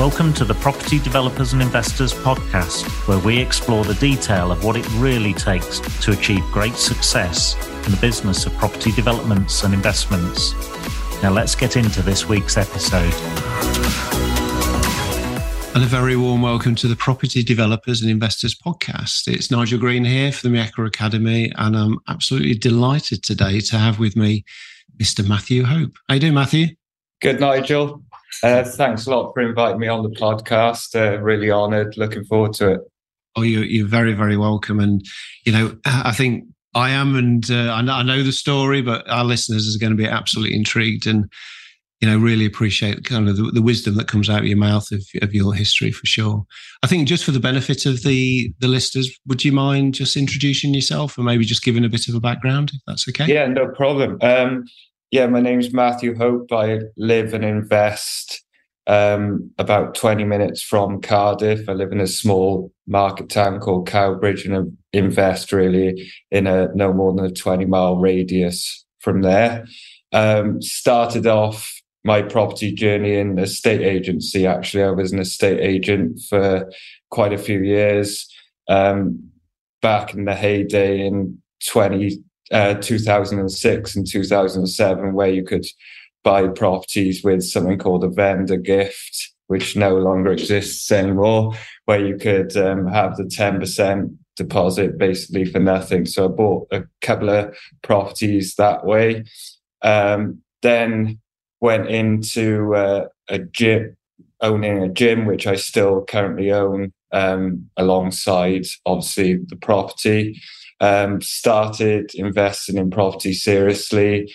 Welcome to the Property Developers and Investors podcast, where we explore the detail of what it really takes to achieve great success in the business of property developments and investments. Now, let's get into this week's episode. And a very warm welcome to the Property Developers and Investors podcast. It's Nigel Green here for the Equa Academy, and I'm absolutely delighted today to have with me Mr. Matthew Hope. How do you doing, Matthew? Good, night, Nigel. Uh, thanks a lot for inviting me on the podcast. Uh, really honoured. Looking forward to it. Oh, you're, you're very, very welcome. And, you know, I think I am, and uh, I, know, I know the story, but our listeners are going to be absolutely intrigued and, you know, really appreciate kind of the, the wisdom that comes out of your mouth of, of your history for sure. I think just for the benefit of the the listeners, would you mind just introducing yourself and maybe just giving a bit of a background, if that's okay? Yeah, no problem. Um, yeah, my name's Matthew Hope. I live and invest um, about 20 minutes from Cardiff. I live in a small market town called Cowbridge and invest really in a no more than a 20 mile radius from there. Um, started off my property journey in a state agency. Actually, I was an estate agent for quite a few years. Um, back in the heyday in 20, uh, 2006 and 2007, where you could buy properties with something called a vendor gift, which no longer exists anymore, where you could um, have the 10% deposit basically for nothing. So I bought a couple of properties that way. Um, then went into uh, a gym, owning a gym, which I still currently own um, alongside obviously the property um, started investing in property seriously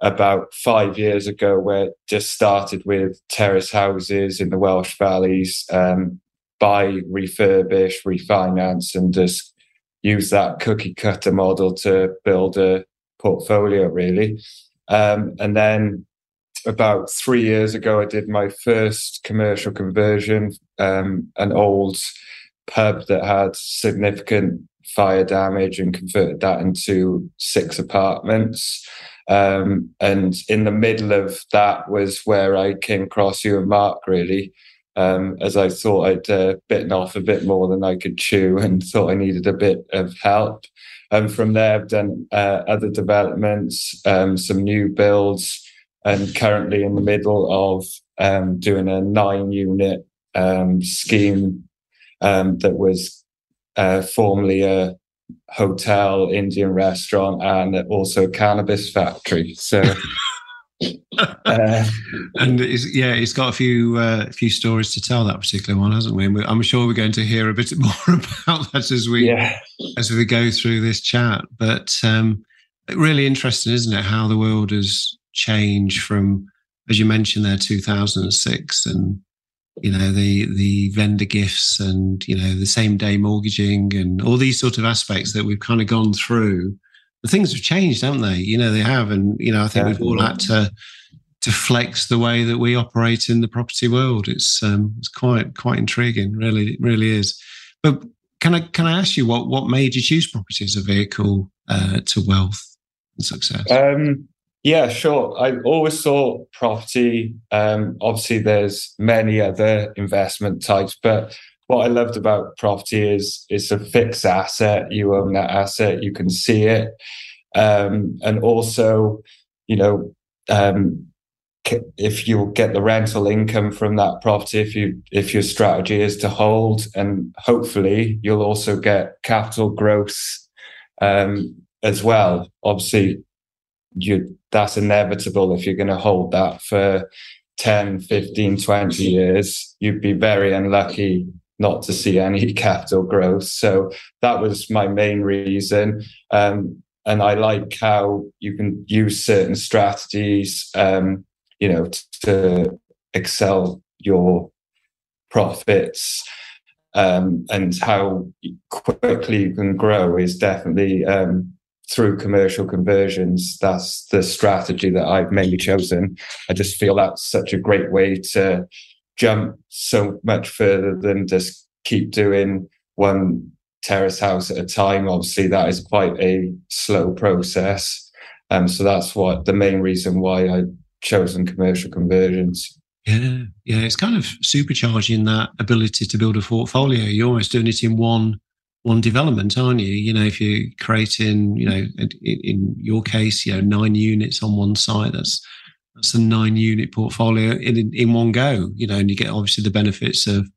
about five years ago, where it just started with terrace houses in the Welsh valleys, um, buy, refurbish, refinance, and just use that cookie cutter model to build a portfolio, really. Um, and then about three years ago, I did my first commercial conversion, um, an old pub that had significant fire damage and converted that into six apartments. Um, and in the middle of that was where I came across you and Mark, really, um, as I thought I'd uh, bitten off a bit more than I could chew and thought I needed a bit of help. And from there, I've done uh, other developments, um, some new builds, and currently in the middle of um, doing a nine unit um, scheme um, that was uh, formerly a hotel, Indian restaurant, and also a cannabis factory. So. uh, and it's, yeah, it's got a few uh, few stories to tell that particular one, hasn't we? I'm sure we're going to hear a bit more about that as we yeah. as we go through this chat. But um, really interesting, isn't it? How the world has changed from, as you mentioned there, 2006, and you know the the vendor gifts and you know the same day mortgaging and all these sort of aspects that we've kind of gone through. The things have changed haven't they? You know they have. And you know i think yeah. we've all had to to flex the way that we operate in the property world. It's um it's quite quite intriguing. Really it really is. But can i can i ask you what what made you choose property as a vehicle uh, to wealth and success? Um yeah, sure. I always saw property. Um, obviously, there's many other investment types, but what I loved about property is it's a fixed asset. You own that asset, you can see it, um, and also, you know, um, if you get the rental income from that property, if you if your strategy is to hold, and hopefully you'll also get capital growth um, as well. Obviously, you that's inevitable. If you're going to hold that for 10 15 20 years you'd be very unlucky not to see any capital growth. So that was my main reason. Um, and i like how you can use certain strategies um, you know to excel your profits. Um, and how quickly you can grow is definitely um, through commercial conversions. That's the strategy that I've mainly chosen. I just feel that's such a great way to jump so much further than just keep doing one terrace house at a time. Obviously, that is quite a slow process. Um, so that's what the main reason why I've chosen commercial conversions. Yeah, yeah, it's kind of supercharging that ability to build a portfolio. You're almost doing it in one one development, aren't you? You know, if you're creating, you know, in, in your case, you know, nine units on one site, that's that's a nine unit portfolio in in one go. You know, and you get obviously the benefits of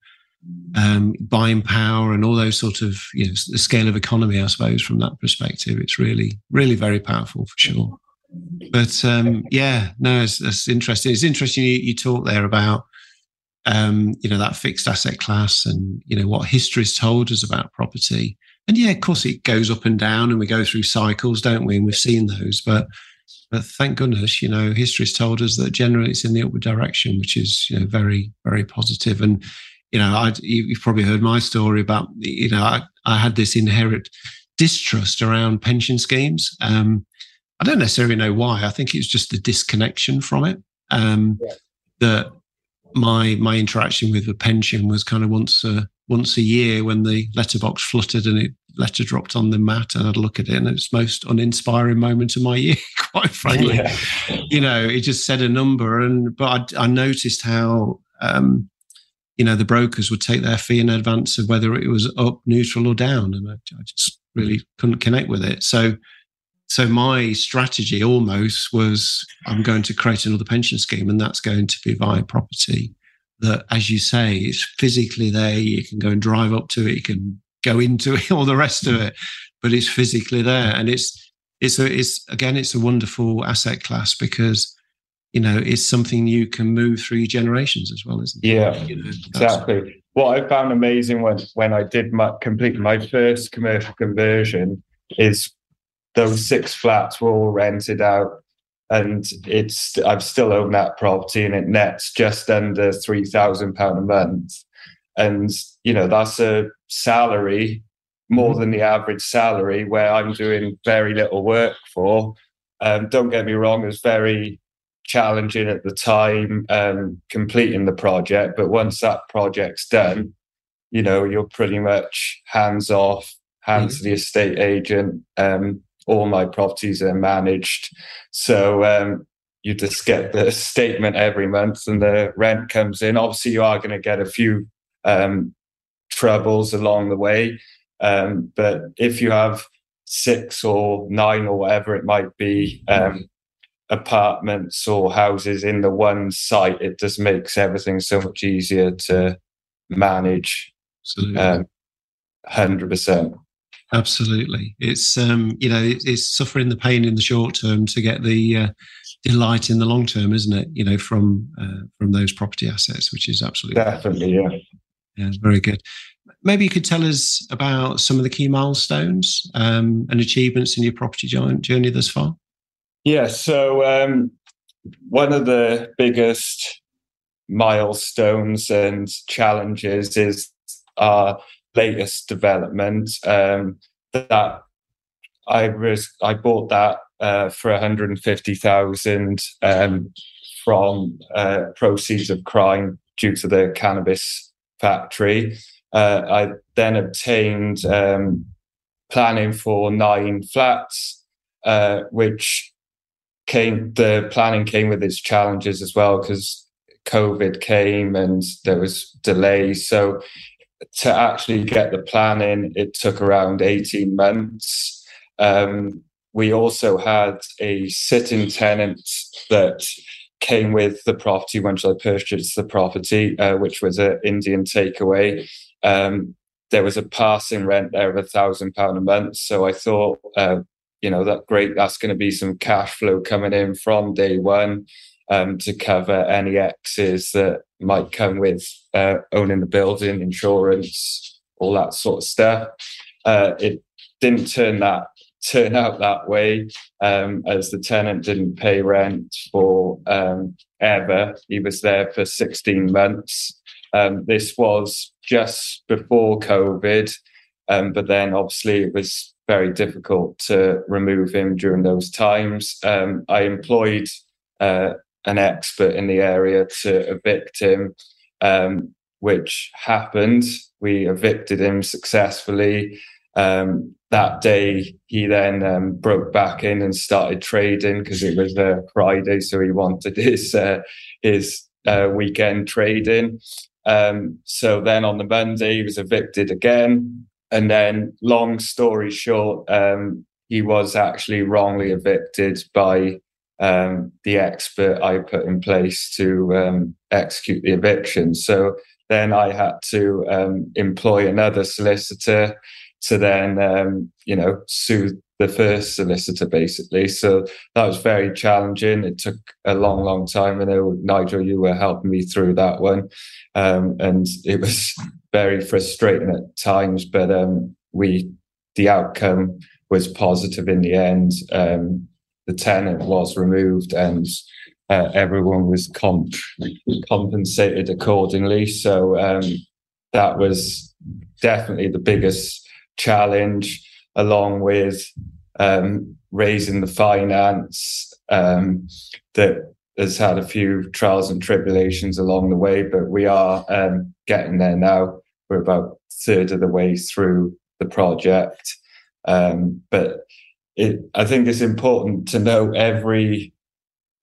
um, buying power and all those sort of you know the scale of economy. I suppose from that perspective, it's really really very powerful for sure. But um, yeah, no, it's, it's interesting. It's interesting you, you talk there about um, you know that fixed asset class and you know what history has told us about property. And yeah, of course, it goes up and down, and we go through cycles, don't we? And we've seen those, but but thank goodness, you know, history has told us that generally it's in the upward direction, which is you know very very positive. And you know, I, you've probably heard my story about you know I, I had this inherent distrust around pension schemes. Um, I don't necessarily know why. I think it's just the disconnection from it. Um, yeah. That my my interaction with the pension was kind of once a once a year when the letterbox fluttered and it letter dropped on the mat and I'd look at it and it's most uninspiring moment of my year, quite frankly. Yeah. You know, it just said a number and but I, I noticed how um, you know the brokers would take their fee in advance of whether it was up, neutral, or down, and I, I just really couldn't connect with it. So so my strategy almost was I'm going to create another pension scheme, and that's going to be via property. That, as you say, is physically there. You can go and drive up to it. You can go into it, all the rest of it, but it's physically there, and it's it's a, it's again it's a wonderful asset class because you know it's something you can move through generations as well, isn't it? Yeah, you know, exactly. What I found amazing when when I did my complete my first commercial conversion is those six flats were all rented out and it's I've still own that property and it nets just under three thousand pound a month. And you know, that's a salary more mm-hmm. than the average salary where I'm doing very little work for. Um, don't get me wrong, it was very challenging at the time um, completing the project, but once that project's done, you know, you're pretty much hands off, hands mm-hmm. to the estate agent. Um, all my properties are managed. So um, you just get the statement every month and the rent comes in. Obviously, you are going to get a few um, troubles along the way. Um, but if you have six or nine or whatever it might be, um, apartments or houses in the one site, it just makes everything so much easier to manage. Absolutely. 100%. Absolutely, it's um, you know it's suffering the pain in the short term to get the uh, delight in the long term, isn't it? You know, from uh, from those property assets, which is absolutely definitely yeah, yeah, very good. Maybe you could tell us about some of the key milestones um, and achievements in your property journey thus far. Yeah, so um, one of the biggest milestones and challenges is our latest development um, that I was I bought that uh, for 150,000 um, from uh, proceeds of crime due to the cannabis factory. Uh, I then obtained um, planning for nine flats, uh, which came. The planning came with its challenges as well because COVID came and there was delays. So to actually get the plan in, it took around 18 months. Um, we also had a sitting tenant that came with the property when I purchased the property, uh, which was an Indian takeaway. Um, there was a passing rent there of a thousand pound a month. So I thought, uh, you know, that great, that's going to be some cash flow coming in from day one um, to cover any X's that might come with uh, owning the building, insurance, all that sort of stuff. Uh, it didn't turn that turn out that way, um, as the tenant didn't pay rent for um, ever. He was there for 16 months. Um, this was just before COVID, um, but then obviously it was very difficult to remove him during those times. Um, I employed uh, an expert in the area to evict him, um, which happened. We evicted him successfully. Um, that day, he then um, broke back in and started trading because it was a Friday, so he wanted his uh, his uh, weekend trading. Um, so then on the Monday, he was evicted again. And then, long story short, um, he was actually wrongly evicted by um, the expert I put in place to um, execute the eviction. So then I had to um, employ another solicitor to then, um, you know, sue the first solicitor basically. So that was very challenging. It took a long, long time. I know Nigel, you were helping me through that one, um, and it was very frustrating at times. But um, we, the outcome was positive in the end. Um, the tenant was removed and uh, everyone was comp- compensated accordingly. So um, that was definitely the biggest challenge, along with um, raising the finance um, that has had a few trials and tribulations along the way, but we are um, getting there now. We're about third of the way through the project. Um, but it, I think it's important to know every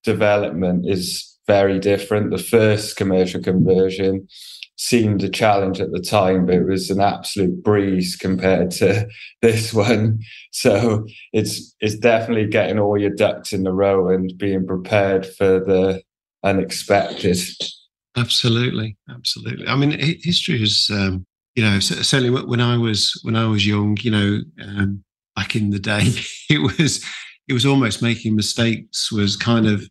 development is very different. The first commercial conversion seemed a challenge at the time, but it was an absolute breeze compared to this one. So it's it's definitely getting all your ducks in a row and being prepared for the unexpected. Absolutely, absolutely. I mean, history is, um, you know, certainly when I was when I was young, you know, um, back in the day, it was it was almost making mistakes was kind of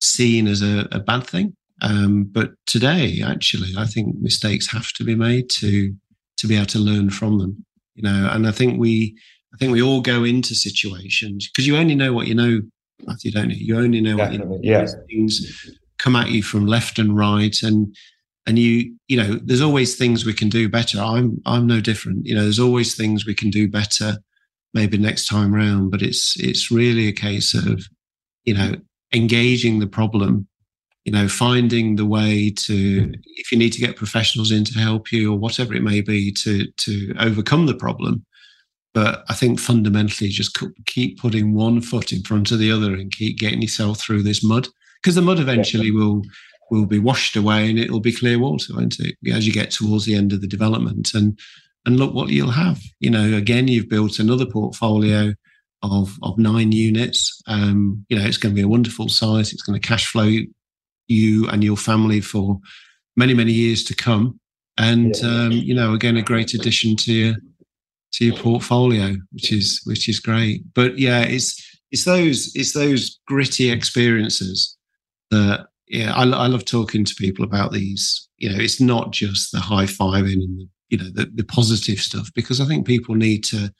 seen as a, a bad thing. Um, but today, actually, I think mistakes have to be made to to be able to learn from them. You know, and I think we I think we all go into situations because you only know what you know, Matthew, don't you? You only know Definitely, what you know. Yeah. Things come at you from left and right, and and you you know, there's always things we can do better. I'm I'm no different. You know, there's always things we can do better, maybe next time round. But it's it's really a case of you know engaging the problem you know, finding the way to, if you need to get professionals in to help you or whatever it may be to to overcome the problem. But I think fundamentally, just keep putting one foot in front of the other and keep getting yourself through this mud because the mud eventually will will be washed away and it'll be clear water, won't it? As you get towards the end of the development and and look what you'll have. You know, again, you've built another portfolio of of nine units. Um, you know, it's going to be a wonderful size. It's going to cash flow you and your family for many many years to come and um, you know again a great addition to your to your portfolio which is which is great but yeah it's it's those it's those gritty experiences that yeah I, I love talking to people about these you know it's not just the high fiving and the, you know the, the positive stuff because i think people need to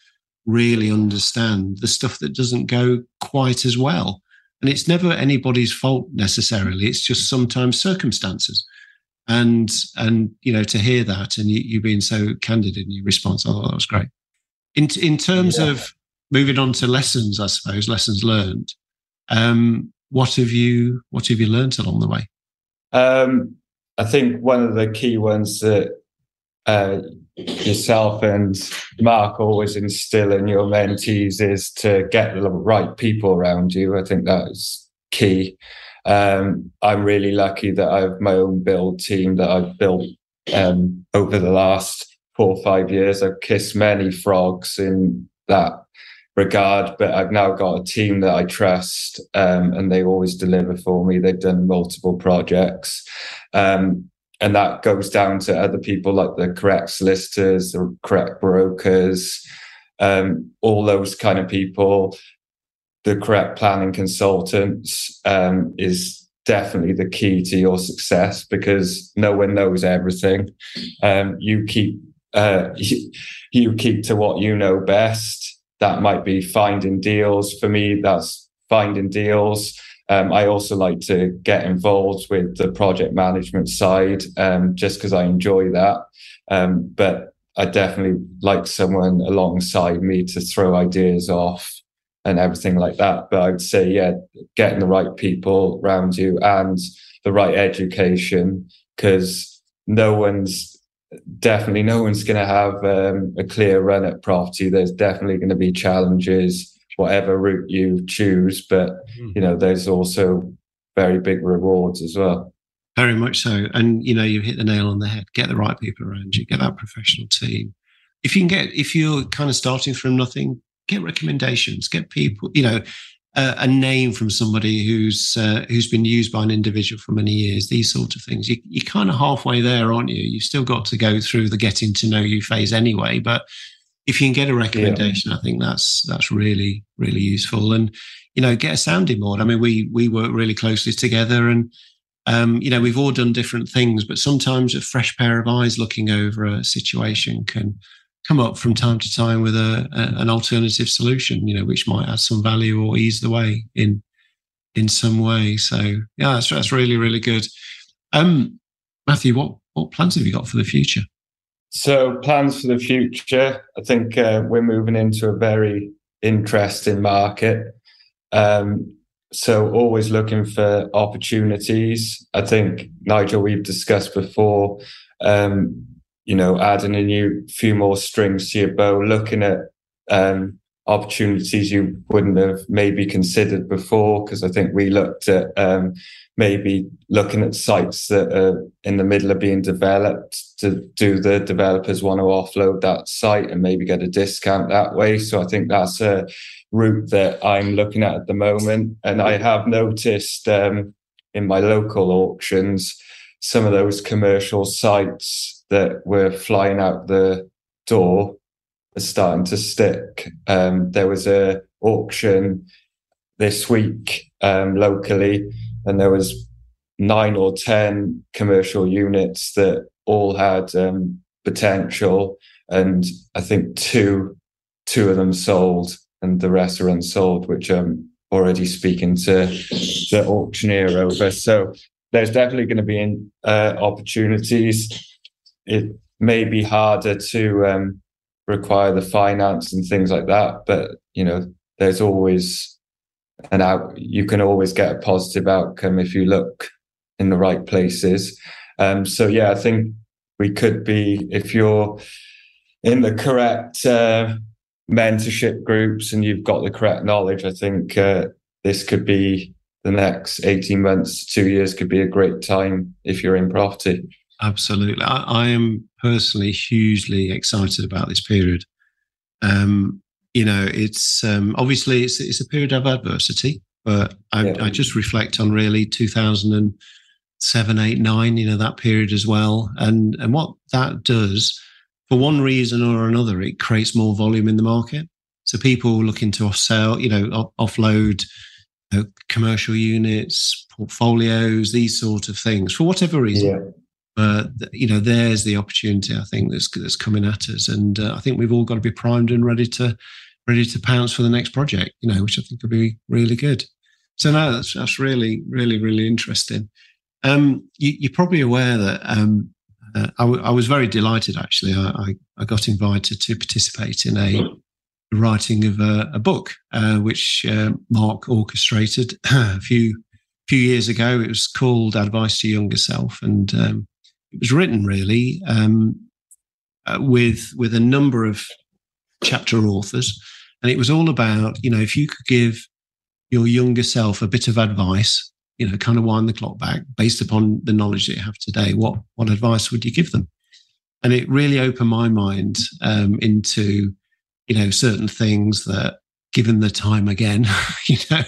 really understand the stuff that doesn't go quite as well and it's never anybody's fault necessarily. It's just sometimes circumstances. And and you know, to hear that and you, you being so candid in your response, I thought that was great. In in terms yeah. of moving on to lessons, I suppose, lessons learned. Um, what have you what have you learned along the way? Um, I think one of the key ones that uh, yourself and Mark always instill in your mentees is to get the right people around you. I think that is key. Um, I'm really lucky that I have my own build team that I've built um, over the last four or five years. I've kissed many frogs in that regard, but I've now got a team that I trust um, and they always deliver for me. They've done multiple projects. Um, and that goes down to other people like the correct solicitors, the correct brokers, um, all those kind of people. The correct planning consultants um, is definitely the key to your success because no one knows everything. Um, you keep uh, you, you keep to what you know best. That might be finding deals. For me, that's finding deals. Um, I also like to get involved with the project management side um, just because I enjoy that. Um, but I definitely like someone alongside me to throw ideas off and everything like that. But I'd say, yeah, getting the right people around you and the right education because no one's definitely no one's going to have um, a clear run at property. There's definitely going to be challenges whatever route you choose. But mm. you know, there's also very big rewards as well. Very much so. And you know, you hit the nail on the head. Get the right people around you, get that professional team. If you can get if you're kind of starting from nothing, get recommendations, get people, you know, uh, a name from somebody who's uh, who's been used by an individual for many years, these sort of things. You, you're kind of halfway there, aren't you? You've still got to go through the getting to know you phase anyway. But if you can get a recommendation, yeah. I think that's that's really really useful. And you know, get a sounding board. I mean, we we work really closely together, and um, you know, we've all done different things, but sometimes a fresh pair of eyes looking over a situation can come up from time to time with a, a, an alternative solution, you know, which might add some value or ease the way in in some way. So yeah, that's that's really really good. Um, Matthew, what what plans have you got for the future? So plans for the future, I think uh, we're moving into a very interesting market. Um, so always looking for opportunities. I think Nigel, we've discussed before. Um, you know, adding a new few more strings to your bow, looking at um, opportunities you wouldn't have maybe considered before. Because I think we looked at um, maybe looking at sites that are in the middle of being developed to do the developers want to offload that site and maybe get a discount that way. So I think that's a route that I'm looking at at the moment. And I have noticed um, in my local auctions some of those commercial sites that were flying out the door are starting to stick. Um, there was a auction this week um, locally, and there was nine or ten commercial units that all had um, potential, and I think two two of them sold, and the rest are unsold, which I'm already speaking to the auctioneer over. So there's definitely going to be in, uh, opportunities it may be harder to um, require the finance and things like that, but you know, there's always an out. You can always get a positive outcome if you look in the right places. Um, so yeah, I think we could be if you're in the correct uh, mentorship groups and you've got the correct knowledge. I think uh, this could be the next 18 months, two years could be a great time if you're in property. Absolutely. I, I, am personally hugely excited about this period. Um, you know, it's um, obviously it's, it's a period of adversity, but I, yeah. I, just reflect on really 2007, 8, 9, you know, that period as well. And, and what that does, for one reason or another, it creates more volume in the market. So people looking to offsell, you know, offload you know, commercial units, portfolios, these sort of things for whatever reason. Yeah you know, there's the opportunity I think that's that's coming at us, and uh, I think we've all got to be primed and ready to ready to pounce for the next project. You know, which I think will be really good. So no, that's that's really really really interesting. Um, you, are probably aware that um, uh, I, w- I was very delighted actually. I, I, I, got invited to participate in a writing of a, a book, uh, which uh, Mark orchestrated a few few years ago. It was called Advice to Younger Self, and um, it was written really um, uh, with with a number of chapter authors, and it was all about you know if you could give your younger self a bit of advice, you know, kind of wind the clock back based upon the knowledge that you have today. What what advice would you give them? And it really opened my mind um, into you know certain things that given the time again you know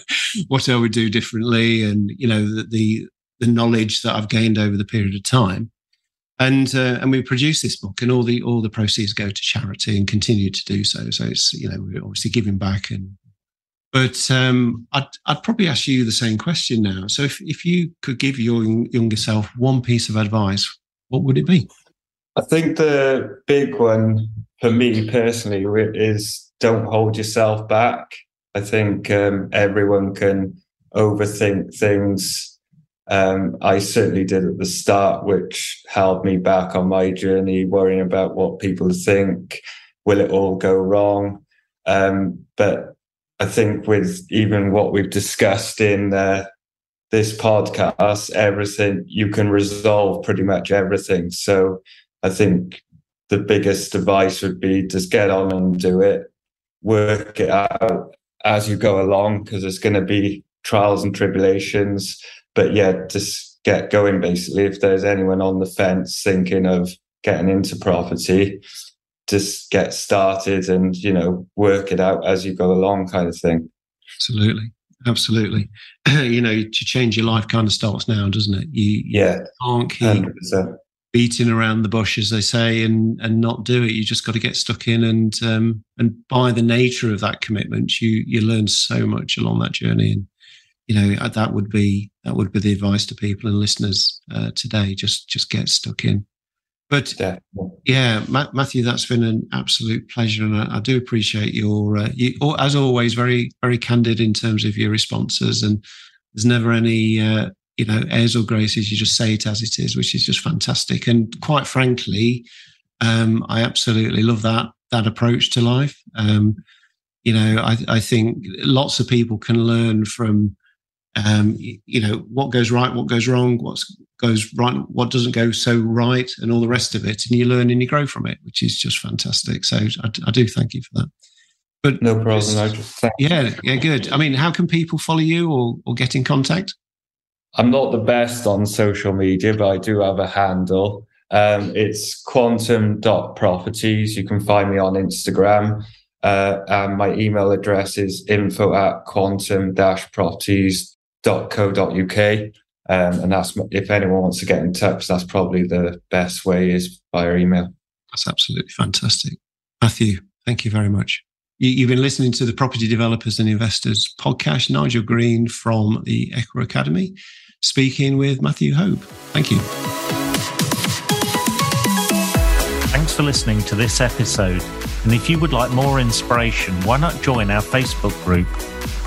what i would do differently and you know the, the the knowledge that i've gained over the period of time and uh, and we produce this book, and all the all the proceeds go to charity and continue to do so. So it's you know we're obviously giving back, and but um, I'd I'd probably ask you the same question now. So if if you could give your younger self one piece of advice, what would it be? I think the big one for me personally is don't hold yourself back. I think um, everyone can overthink things um, I certainly did at the start, which held me back on my journey, worrying about what people think. Will it all go wrong? Um, but I think with even what we've discussed in uh, this podcast, everything you can resolve pretty much everything. So I think the biggest advice would be just get on and do it, work it out as you go along, because there's going to be trials and tribulations but yeah, just get going. Basically, if there's anyone on the fence thinking of getting into property, just get started and you know work it out as you go along, kind of thing. Absolutely, absolutely. you know, to change your life kind of starts now, doesn't it? You, yeah, can't keep 100% beating around the bush, as they say, and and not do it. You just got to get stuck in, and um, and by the nature of that commitment, you you learn so much along that journey. And you know uh, that would be that would be the advice to people and listeners uh, today. Just just get stuck in. But yeah, Matthew, that's been an absolute pleasure, and I, I do appreciate your, uh, you, as always, very very candid in terms of your responses, and there's never any uh, you know, airs or graces, you just say it as it is, which is just fantastic. And quite frankly, um, I absolutely love that that approach to life. Um, you know, I, I, think lots of people can learn from, um, you know, what goes right, what goes wrong, what goes right, what doesn't go so right, and all the rest of it. And you learn and you grow from it, which is just fantastic. So I, I do thank you for that. But no problem. I just yeah, yeah, good. I mean, how can people follow you or, or get in contact? I'm not the best on social media, but I do have a handle. Um, it's quantum.properties. You can find me on Instagram. Uh, and my email address is info at quantum properties.co.uk. Um, and that's if anyone wants to get in touch, that's probably the best way is via email. That's absolutely fantastic. Matthew, thank you very much. You, have been listening to the Property Developers and Investors podcast. Nigel Green from the Equa Academy speaking with Matthew Hope. Thank you. Thanks for listening to this episode. And if you would like more inspiration, why not join our Facebook group,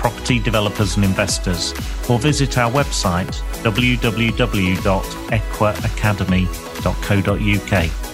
Property Developers and Investors, or visit our website, www.equaacademy.co.uk.